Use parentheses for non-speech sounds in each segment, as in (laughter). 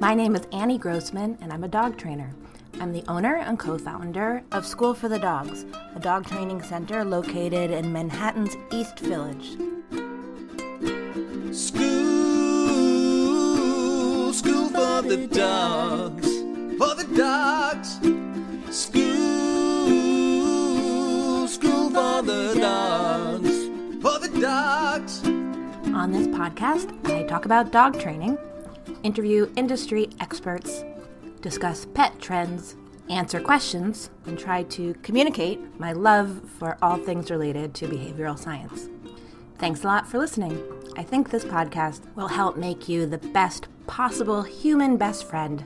My name is Annie Grossman, and I'm a dog trainer. I'm the owner and co founder of School for the Dogs, a dog training center located in Manhattan's East Village. School, school for the dogs, for the dogs. School, school for the dogs, for the dogs. On this podcast, I talk about dog training, interview industry experts, discuss pet trends, answer questions, and try to communicate my love for all things related to behavioral science. Thanks a lot for listening. I think this podcast will help make you the best possible human best friend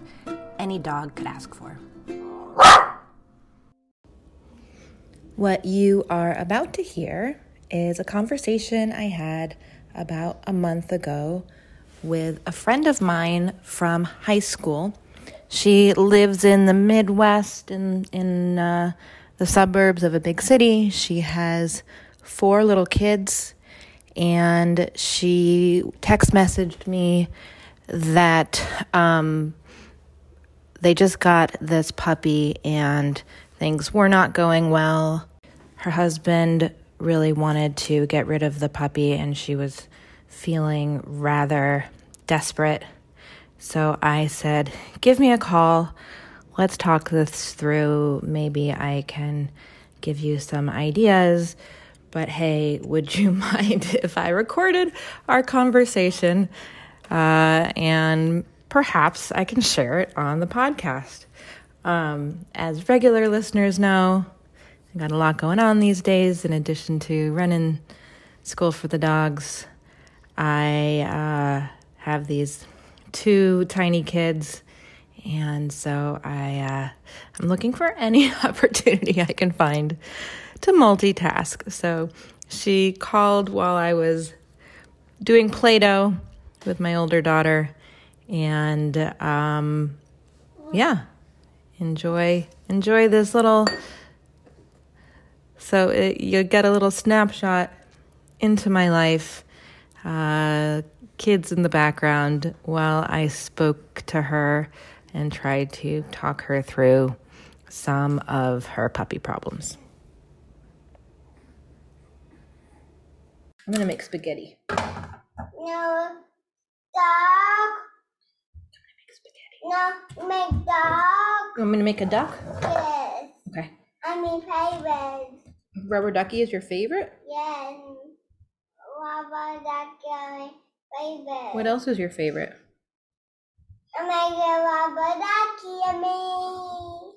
any dog could ask for. What you are about to hear is a conversation I had about a month ago with a friend of mine from high school. She lives in the Midwest in in uh, the suburbs of a big city. She has four little kids, and she text messaged me that um, they just got this puppy and things were not going well. Her husband really wanted to get rid of the puppy, and she was feeling rather desperate. So I said, Give me a call. Let's talk this through. Maybe I can give you some ideas. But hey, would you (laughs) mind if I recorded our conversation uh, and perhaps I can share it on the podcast? Um, as regular listeners know, I got a lot going on these days in addition to running school for the dogs. I uh, have these two tiny kids, and so I uh, I'm looking for any (laughs) opportunity I can find to multitask. So she called while I was doing Play-Doh with my older daughter, and um, yeah, enjoy enjoy this little. So it, you get a little snapshot into my life uh, kids in the background while I spoke to her and tried to talk her through some of her puppy problems. I'm gonna make spaghetti. No, dog. I'm gonna make spaghetti. No, make dog. I'm gonna make a duck. Yes. Okay. I mean favorite. Rubber ducky is your favorite. Yes. Rubber ducky favorite. What else is your favorite? I make rubber ducky. I mean.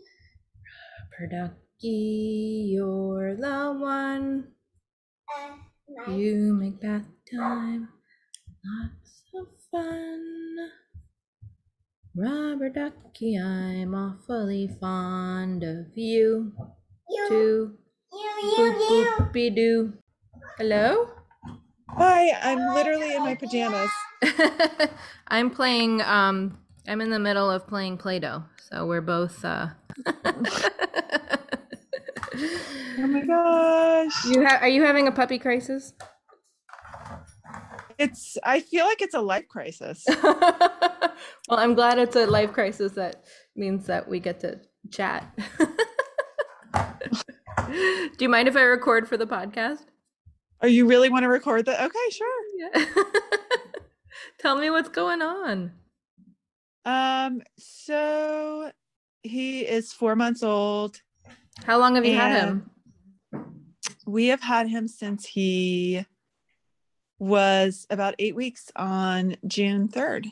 Rubber ducky, you're the one. Uh, You make bath time lots of fun. Rubber ducky, I'm awfully fond of you. you, Too. you, Boop you, you. boopy doo. Hello? Hi, I'm literally in my pajamas. (laughs) I'm playing um I'm in the middle of playing Play-Doh. So we're both uh (laughs) Oh my gosh. You ha- are you having a puppy crisis? It's I feel like it's a life crisis. (laughs) well, I'm glad it's a life crisis that means that we get to chat. Do you mind if I record for the podcast? Oh, you really want to record that? Okay, sure. Yeah. (laughs) Tell me what's going on. Um, so he is four months old. How long have you had him? We have had him since he was about eight weeks on June 3rd.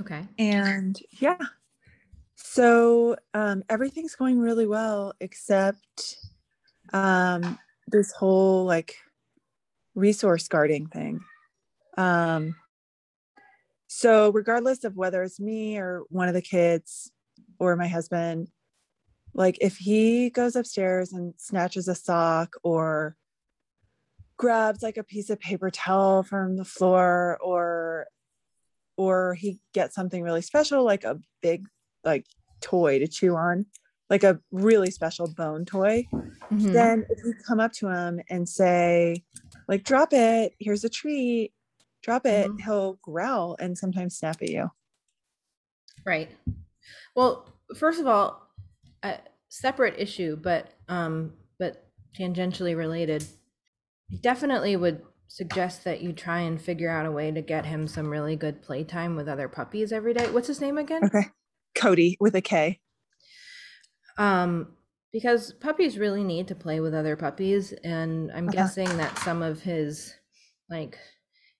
Okay. And yeah. So um everything's going really well except um this whole like resource guarding thing. Um so regardless of whether it's me or one of the kids or my husband, like if he goes upstairs and snatches a sock or grabs like a piece of paper towel from the floor or or he gets something really special like a big like toy to chew on like a really special bone toy Mhm. then if you come up to him and say like drop it here's a treat drop it Mhm. he'll growl and sometimes snap at you Right. Well, first of all, a separate issue, but um, but tangentially related. I definitely would suggest that you try and figure out a way to get him some really good playtime with other puppies every day. What's his name again? Okay. Kody with a K. Um, because puppies really need to play with other puppies, and I'm Uh-huh. guessing that some of his like,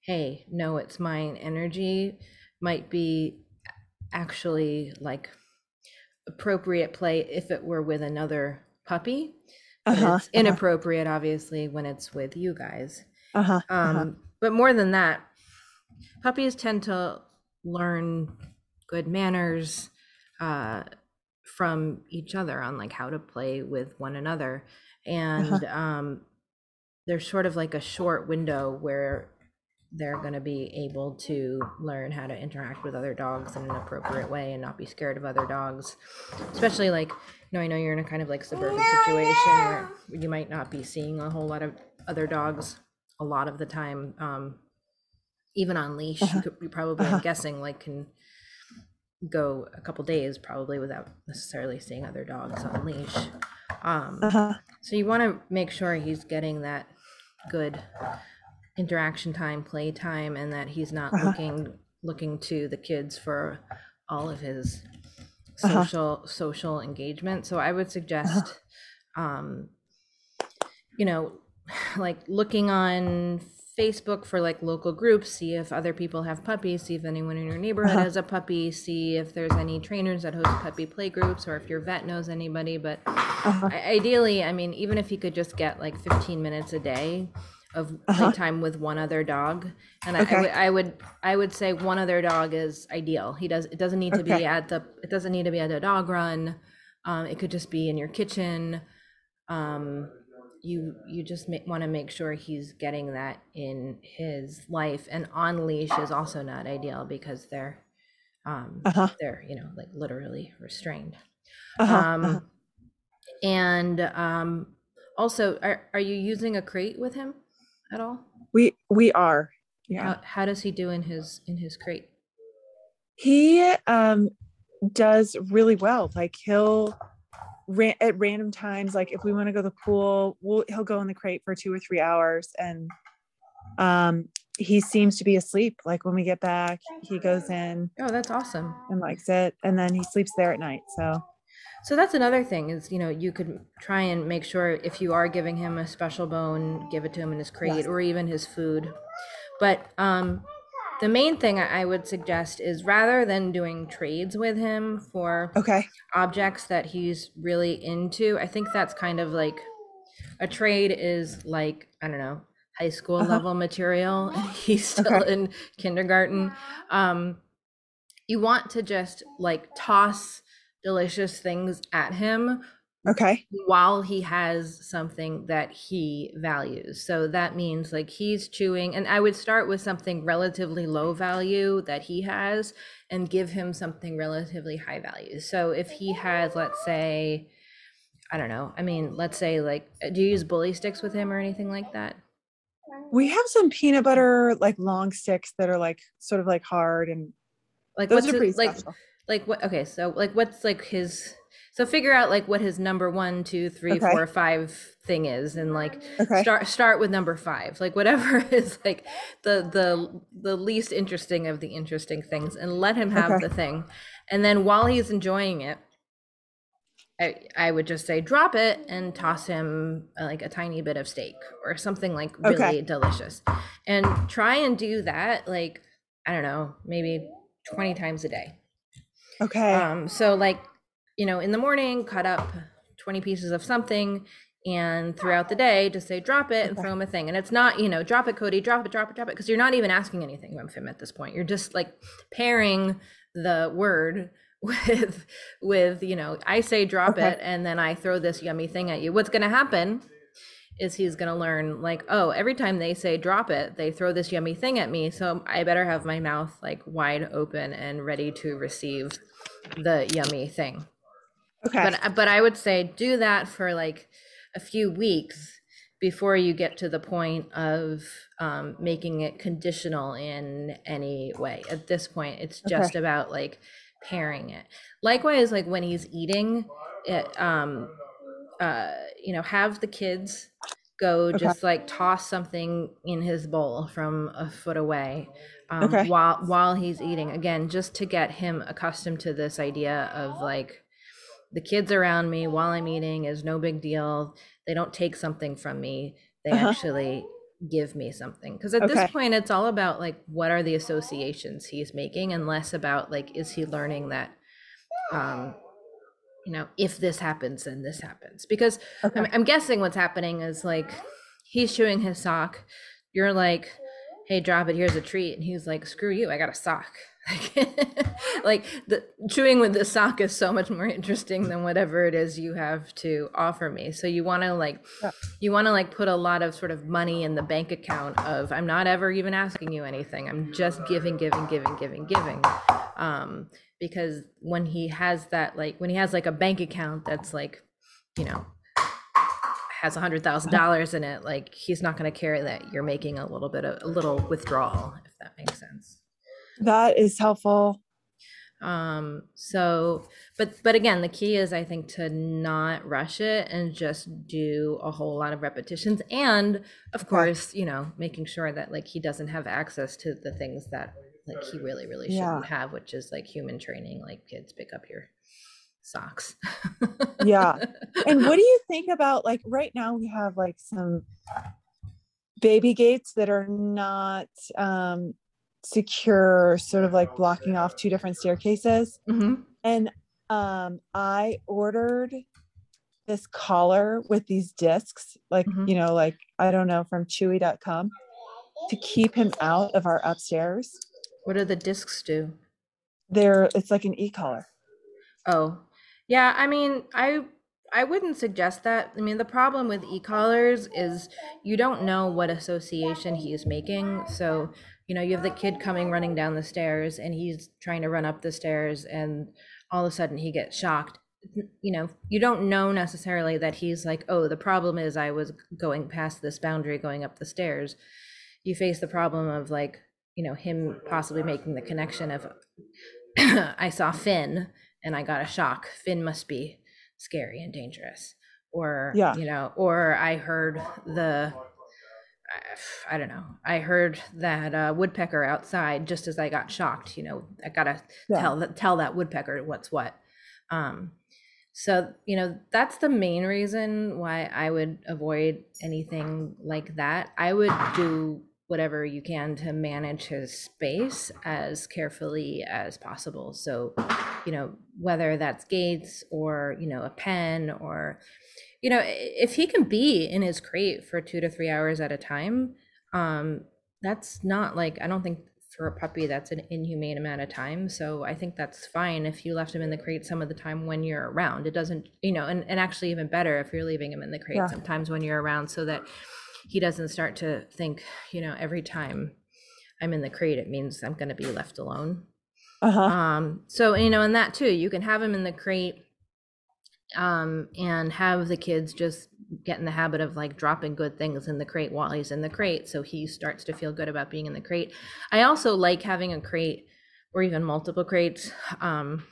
hey, no, it's mine energy might be actually like appropriate play if it were with another puppy. Uh-huh. it's inappropriate, obviously, when it's with you guys. Uh-huh. Um, uh-huh. But more than that, puppies tend to learn good manners uh, from each other on like how to play with one another. And um, there's sort of like a short window where they're going to be able to learn how to interact with other dogs in an appropriate way and not be scared of other dogs. Especially like, you know, I know you're in a kind of like suburban situation where you might not be seeing a whole lot of other dogs a lot of the time. Um, even on leash, you could you probably, I'm guessing, like can go a couple days probably without necessarily seeing other dogs on leash. Um, Uh-huh. so you want to make sure he's getting that good interaction time, play time, and that he's not Uh-huh. looking looking to the kids for all of his Uh-huh. social social engagement. So I would suggest, um, you know, (sighs) like looking on Facebook for like local groups, see if other people have puppies, see if anyone in your neighborhood Uh-huh. has a puppy, see if there's any trainers that host puppy play groups, or if your vet knows anybody. But Uh-huh. Ideally, I mean, even if you could just get like 15 minutes a day of Uh-huh. playtime with one other dog, and I, I Okay. would, I would, I would say one other dog is ideal. He does. It doesn't need to be at the. It doesn't need to be at a dog run. Um, it could just be in your kitchen. Um, you you just want to make sure he's getting that in his life, and on leash is also not ideal because they're, um, Uh-huh. they're you know like literally restrained. Uh-huh. Um, uh-huh. and um, also, are are you using a crate with him at all? We we are. Yeah. How, how does he do in his in his crate? he um does really well like he'll ran at random times like if we want to go to the pool we'll he'll go in the crate for two or three hours and um he seems to be asleep like when we get back he goes in Oh, that's awesome. and likes it and then he sleeps there at night so So that's another thing is you know you could try and make sure if you are giving him a special bone, give it to him in his crate Yes. or even his food. But um, the main thing I would suggest is rather than doing trades with him for okay objects that he's really into. I think that's kind of like a trade is like, I don't know, high school Uh-huh. level material. (laughs) He's still Okay. in kindergarten. Um, you want to just like toss delicious things at him okay while he has something that he values. So that means like he's chewing, and I would start with something relatively low value that he has and give him something relatively high value. So if he has, let's say, I don't know, I mean, let's say like, uh, do you use bully sticks with him or anything like that? we have some peanut butter like long sticks that are like sort of like hard and Like those what's are his- pretty like special like what okay so like what's like his so figure out like what his number one two three Okay. four five thing is and like Okay. start start with number five like whatever (laughs) is like the the the least interesting of the interesting things and let him have Okay. the thing and then while he's enjoying it I, I would just say drop it and toss him uh, like a tiny bit of steak or something like really delicious and try and do that like i don't know maybe 20 times a day okay um, so like, you know, in the morning, cut up 20 pieces of something and throughout the day just say drop it and Okay. throw him a thing. And it's not, you know, drop it, Kody, drop it, drop it, drop it, because you're not even asking anything of him at this point. You're just like pairing the word (laughs) with with, you know, I say drop Okay. it and then I throw this yummy thing at you. What's gonna happen is he's going to learn like oh every time they say drop it they throw this yummy thing at me so i better have my mouth like wide open and ready to receive the yummy thing okay but but i would say do that for like a few weeks before you get to the point of um, making it conditional in any way at this point it's just about like pairing it. Likewise, like when he's eating, it, um, uh, you know, have the kids go Okay. just like toss something in his bowl from a foot away um, Okay. while while he's eating. Again, just to get him accustomed to this idea of like the kids around me while I'm eating is no big deal. They don't take something from me. They Uh-huh. actually give me something. Because at this point, it's all about like what are the associations he's making, and less about like is he learning that, um, you know, if this happens, then this happens. Because Okay. I'm, I'm guessing what's happening is like he's chewing his sock. You're like, hey, drop it. Here's a treat. And he's like, screw you. I got a sock. (laughs) like the chewing with the sock is so much more interesting than whatever it is you have to offer me. So you want to like, you want to like put a lot of sort of money in the bank account of I'm not ever even asking you anything. I'm just giving, giving, giving, giving, giving. Um, because when he has that, like when he has like a bank account that's like, you know, has a hundred thousand dollars in it, like he's not going to care that you're making a little bit of a little withdrawal, if that makes sense. That is helpful. Um, so, but but again, the key is I think to not rush it and just do a whole lot of repetitions, and of course, you know, making sure that like he doesn't have access to the things that like he really really shouldn't Yeah. have, which is like human training, like kids pick up your socks. (laughs) Yeah. And what do you think about like right now we have like some baby gates that are not um secure, sort of like blocking off two different staircases. hmm And um I ordered this collar with these discs, like Mhm. you know, like I don't know from chewy.com to keep him out of our upstairs. What do the discs do? There it's like an e-collar. Oh, yeah. I mean, I I wouldn't suggest that. I mean, the problem with e-collars is you don't know what association he is making. So, you know, you have the kid coming running down the stairs and he's trying to run up the stairs and all of a sudden he gets shocked. You know, you don't know necessarily that he's like, "Oh, the problem is I was going past this boundary going up the stairs." You face the problem of like, you know, him possibly making the connection of (clears throat) I saw Finn and I got a shock. Finn must be scary and dangerous. Or, Yeah. you know, or I heard the, I, I don't know, I heard that uh, woodpecker outside just as I got shocked. You know, I gotta Yeah. tell that tell that woodpecker what's what. Um, so you know that's the main reason why I would avoid anything like that. I would do whatever you can to manage his space as carefully as possible. So, you know, whether that's gates or, you know, a pen or, you know, if he can be in his crate for two to three hours at a time, um, that's not like, I don't think for a puppy that's an inhumane amount of time. So I think that's fine if you left him in the crate some of the time when you're around. It doesn't, you know, and, and actually even better if you're leaving him in the crate Yeah. sometimes when you're around so that he doesn't start to think, you know, every time I'm in the crate, it means I'm going to be left alone. Uh-huh. Um, so you know, and that too, you can have him in the crate, um, and have the kids just get in the habit of like dropping good things in the crate while he's in the crate, so he starts to feel good about being in the crate. I also like having a crate or even multiple crates, um,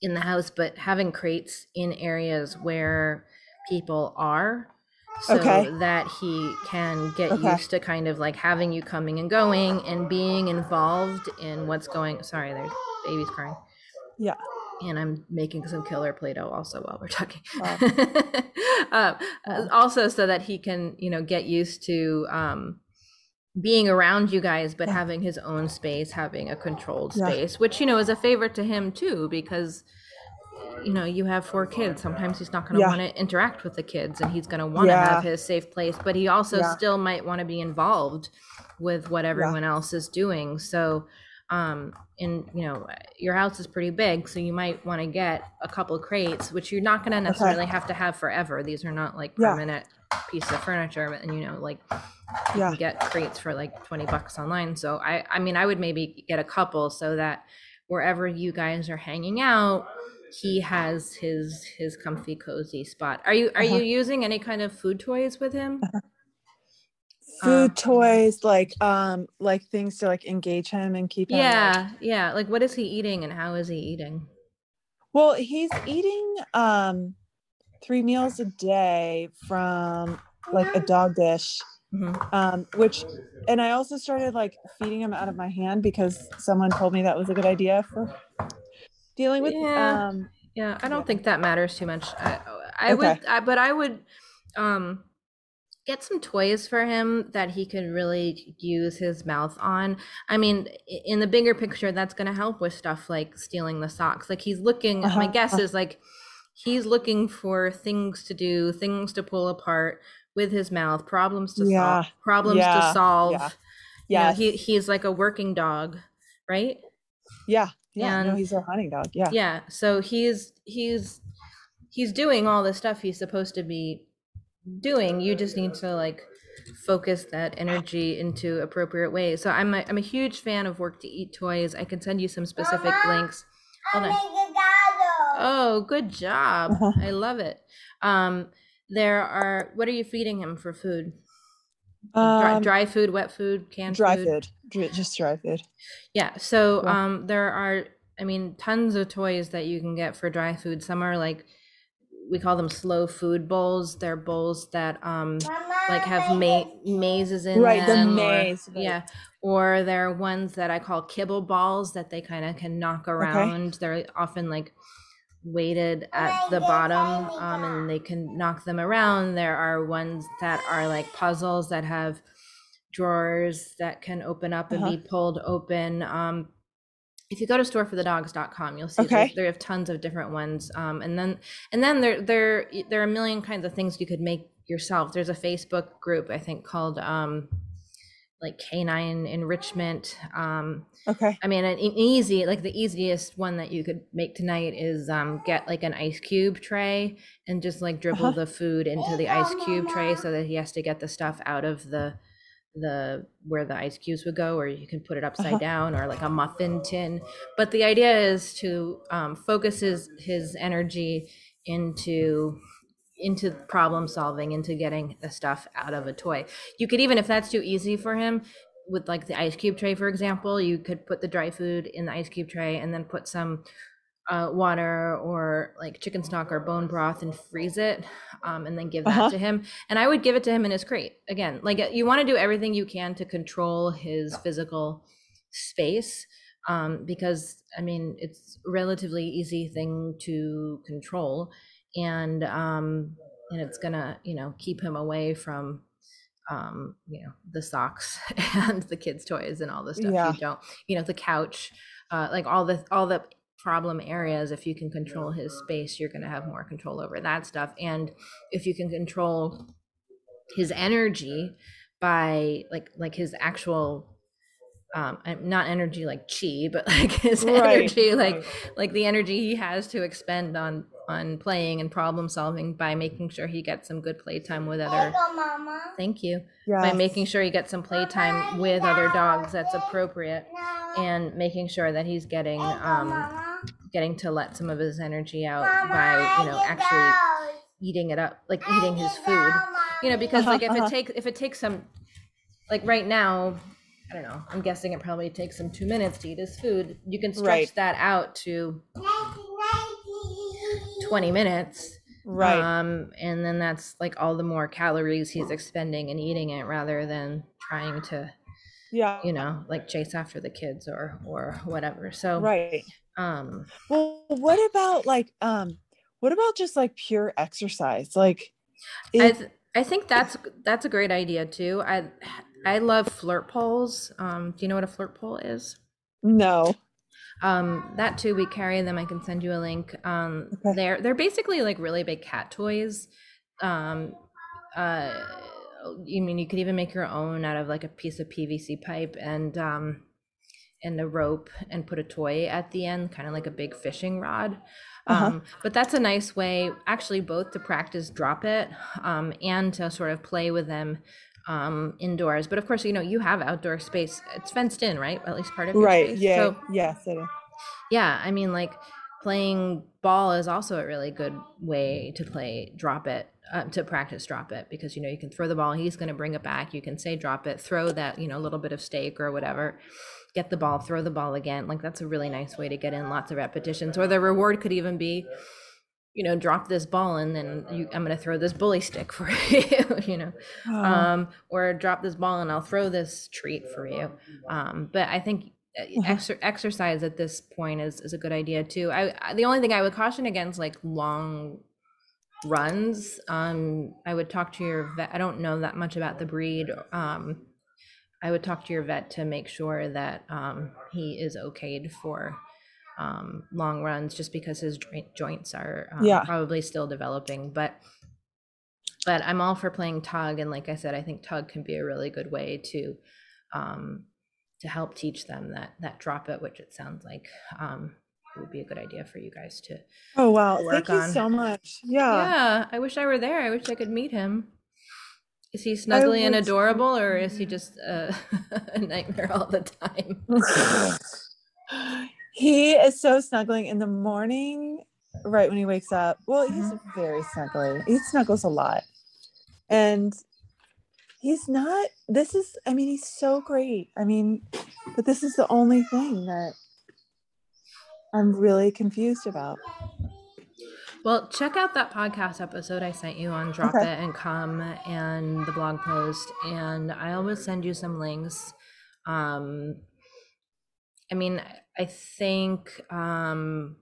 in the house, but having crates in areas where people are. So Okay. that he can get Okay. used to kind of like having you coming and going and being involved in what's going. Sorry, there's baby's crying. Yeah. And I'm making some killer Play-Doh also while we're talking. Wow. (laughs) uh, Wow. Also, so that he can, you know, get used to um, being around you guys, but Yeah. having his own space, having a controlled Yeah. space, which you know is a favorite to him too, because you know you have four kids. Sometimes he's not going to Yeah. want to interact with the kids, and he's going to want to Yeah. have his safe place, but he also Yeah. still might want to be involved with what everyone else is doing. So um and you know your house is pretty big so you might want to get a couple crates which you're not going to necessarily have to have forever these are not like Yeah. permanent piece of furniture and you know like you Yeah. get crates for like 20 bucks online so i i mean i would maybe get a couple so that wherever you guys are hanging out he has his his comfy cozy spot are you are Uh-huh. you using any kind of food toys with him Food Um, toys, like um, like things to like engage him and keep him. like- Yeah, yeah. Like, what is he eating and how is he eating? well, he's eating um three meals a day from like a dog dish. Mhm. Um, which and I also started like feeding him out of my hand because someone told me that was a good idea for dealing with Yeah. um Yeah, I don't think that matters too much. I, I would, I, but I would um, get some toys for him that he could really use his mouth on. I mean, in the bigger picture, that's going to help with stuff like stealing the socks. Like he's looking. My Uh-huh, guess uh. is like he's looking for things to do, things to pull apart with his mouth, problems to Yeah, solve, problems yeah, to solve. yeah. You know, he he's like a working dog, right? yeah yeah no he's a hunting dog yeah yeah so he's he's he's doing all the stuff he's supposed to be doing you just need to like focus that energy into appropriate ways so i'm a, I'm a huge fan of work to eat toys i can send you some specific Mama, links Hold on. make a gado. oh good job Uh-huh. i love it um there are what are you feeding him for food dry, um, dry food wet food canned dry food food Dr- just dry food Yeah. So Yeah. um there are I mean tons of toys that you can get for dry food. Some are like we call them slow food bowls. They're bowls that um Mama, like have ma- mazes in Right, the them. maze, Or, right. Yeah. Or there are ones that I call kibble balls that they kind of can knock around. They're often like weighted at the bottom um, and they can knock them around. There are ones that are like puzzles that have drawers that can open up and Uh-huh. be pulled open. Um, if you go to storeforthedogs.com, you'll see Okay. they, they have tons of different ones. Um, and then and then there there there are a million kinds of things you could make yourself. There's a Facebook group I think called um, like canine enrichment. Um, okay I mean, an e- easy, like the easiest one that you could make tonight is um, get like an ice cube tray and just like dribble Uh-huh. the food into the ice cube tray so that he has to get the stuff out of the the where the ice cubes would go, or you can put it upside Uh-huh. down or like a muffin tin. But the idea is to um, focus his his energy into into problem solving into getting the stuff out of a toy you could even if that's too easy for him with like the ice cube tray for example you could put the dry food in the ice cube tray and then put some uh, water or like chicken stock or bone broth and freeze it um, and then give that Uh-huh. to him and i would give it to him in his crate again like uh, you want to do everything you can to control his physical space um, because i mean it's relatively easy thing to control and um and it's gonna you know keep him away from um you know the socks (laughs) and the kids toys and all the stuff Yeah. you don't you know the couch uh like all the all the problem areas if you can control his space you're going to have more control over that stuff and if you can control his energy by like like his actual um not energy like chi but like his (laughs) Right, energy like right. like the energy he has to expend on on playing and problem solving by making sure he gets some good playtime with other Lego, Mama. thank you yeah by making sure he gets some playtime with other dogs that's appropriate No. and making sure that he's getting Lego, um Mama. Getting to let some of his energy out Mama, by you know Lego. actually eating it up like eating his food you know because like if Uh-huh, it uh-huh. takes if it takes some like right now i don't know i'm guessing it probably takes him two minutes to eat his food you can stretch Right. that out to Nighty, nighty. 20 minutes right um and then that's like all the more calories he's expending and eating it rather than trying to yeah you know like chase after the kids or or whatever so right um well what about like um what about just like pure exercise? Like I, th- I think that's that's a great idea too. I i love flirt poles. Um do you know what a flirt pole is? No. Um that too we carry them i can send you a link. Um Okay. they're they're basically like really big cat toys. Um uh you mean you could even make your own out of like a piece of pvc pipe and um and a rope and put a toy at the end kind of like a big fishing rod Uh-huh. um but that's a nice way actually both to practice drop it um and to sort of play with them um indoors but of course you know you have outdoor space it's fenced in right at least part of your right space. yeah so yes it is. yeah i mean like playing ball is also a really good way to play drop it uh, to practice drop it because you know you can throw the ball he's going to bring it back you can say drop it throw that you know little bit of steak or whatever get the ball throw the ball again like that's a really nice way to get in lots of repetitions. Or the reward could even be you know drop this ball and then you, i'm going to throw this bully stick (laughs) for you you know? Oh. um, or drop this ball and i'll throw this treat for you. Um, but i think uh, exer- exercise at this point is, is a good idea too. I, I the only thing i would caution against like long runs um i would talk to your vet i don't know that much about the breed um i would talk to your vet to make sure that um he is okayed for um long runs just because his joint, joints are um, Yeah. probably still developing but but i'm all for playing tug and like i said i think tug can be a really good way to um to help teach them that that drop it which it sounds like um would be a good idea for you guys to Oh wow! work Thank you on. so much. Yeah. yeah, I wish I were there. I wish I could meet him. Is he snuggly and adorable, or is he just uh, (laughs) a nightmare all the time? (laughs) he is so snuggling in the morning, right when he wakes up. Well, he's Mm-hmm. very snuggly. He snuggles a lot. And he's not, this is, I mean, he's so great. I mean, but this is the only thing that I'm really confused about. Well, check out that podcast episode I sent you on Drop Okay. It and Come and the blog post, and I always send you some links. Um, I mean, I think um,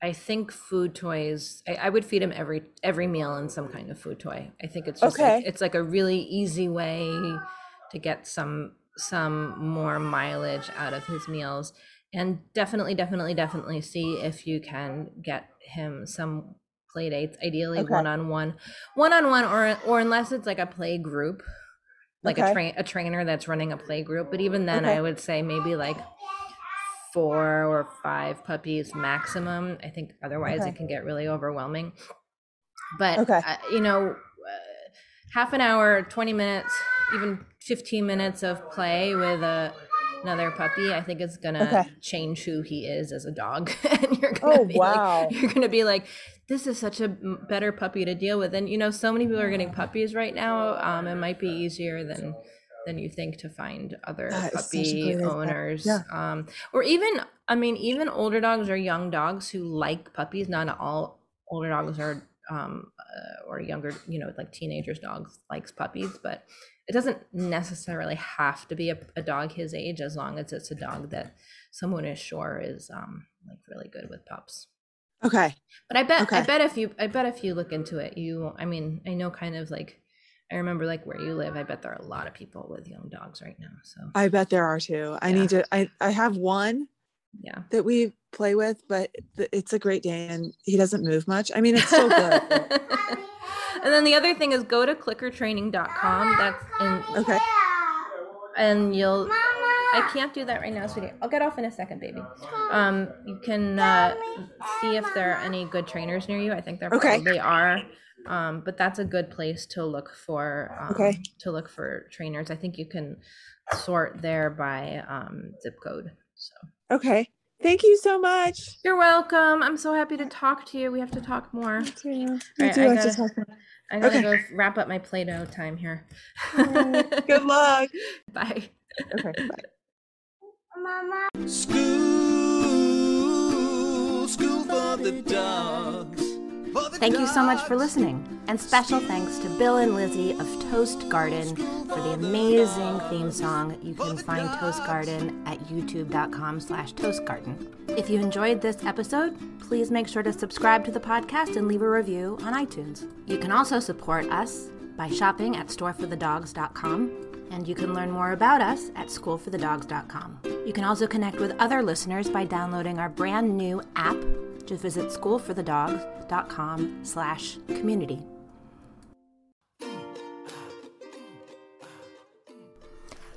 I think food toys. I, I would feed him every every meal in some kind of food toy. I think it's just like, Okay. it's like a really easy way to get some some more mileage out of his meals and definitely definitely definitely see if you can get him some play dates ideally Okay. one-on-one one-on-one or or unless it's like a play group like a train a trainer that's running a play group but even then i would say maybe like four or five puppies maximum i think otherwise Okay. it can get really overwhelming but Okay. uh, you know uh, half an hour 20 minutes even 15 minutes of play with a another puppy i think it's gonna Okay. change who he is as a dog (laughs) and you're gonna Oh, be wow. like, you're gonna be like this is such a better puppy to deal with and you know so many people are getting puppies right now um it might be easier than than you think to find other That is such a puppy owners Yeah. um or even i mean even older dogs or young dogs who like puppies not all older dogs are um uh, or younger you know like teenagers dogs likes puppies but it doesn't necessarily have to be a, a dog his age as long as it's a dog that someone is sure is um like really good with pups Okay. but I bet I bet if you I bet if you look into it, you I mean, I know kind of like I remember like where you live, I bet there are a lot of people with young dogs right now. So I bet there are too. I Yeah. need to, I, I have one yeah. that we play with, but it's a Great Dane and he doesn't move much. I mean, it's so good. (laughs) and then the other thing is go to clickertraining.com. That's and okay. and you'll I can't do that right now, sweetie. I'll get off in a second, baby. Um, you can uh, see if there are any good trainers near you. I think there Okay. probably are. Um, but that's a good place to look for. Um, Okay. To look for trainers. I think you can sort there by um, zip code. So Okay. Thank you so much. you're welcome. I'm so happy to talk to you. We have to talk more. Me too. Me Alright, too. I I just gotta- have I gotta Okay. go wrap up my Play-Doh time here. to- Good luck. (laughs) Bye. Okay. Bye. Mama. School, school for the dogs. Thank you so much for listening. And special thanks to Bill and Lizzie of Toast Garden for the amazing theme song. You can find Toast Garden at youtube.com slash toastgarden. If you enjoyed this episode, please make sure to subscribe to the podcast and leave a review on iTunes. You can also support us by shopping at storeforthedogs.com and you can learn more about us at schoolforthedogs.com. You can also connect with other listeners by downloading our brand new app. Just visit schoolforthedogs.com slash community.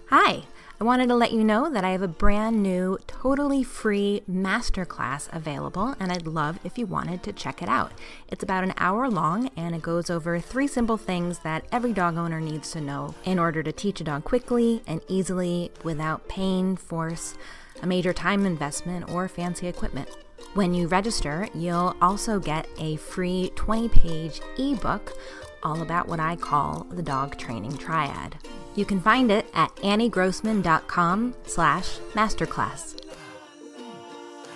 Hi, I wanted to let you know that I have a brand new, totally free masterclass available, and I'd love if you wanted to check it out. It's about an hour long, and it goes over three simple things that every dog owner needs to know in order to teach a dog quickly and easily without pain, force, a major time investment, or fancy equipment. When you register, you'll also get a free 20 page ebook all about what I call the dog training triad. You can find it at anniegrossman.com slash masterclass.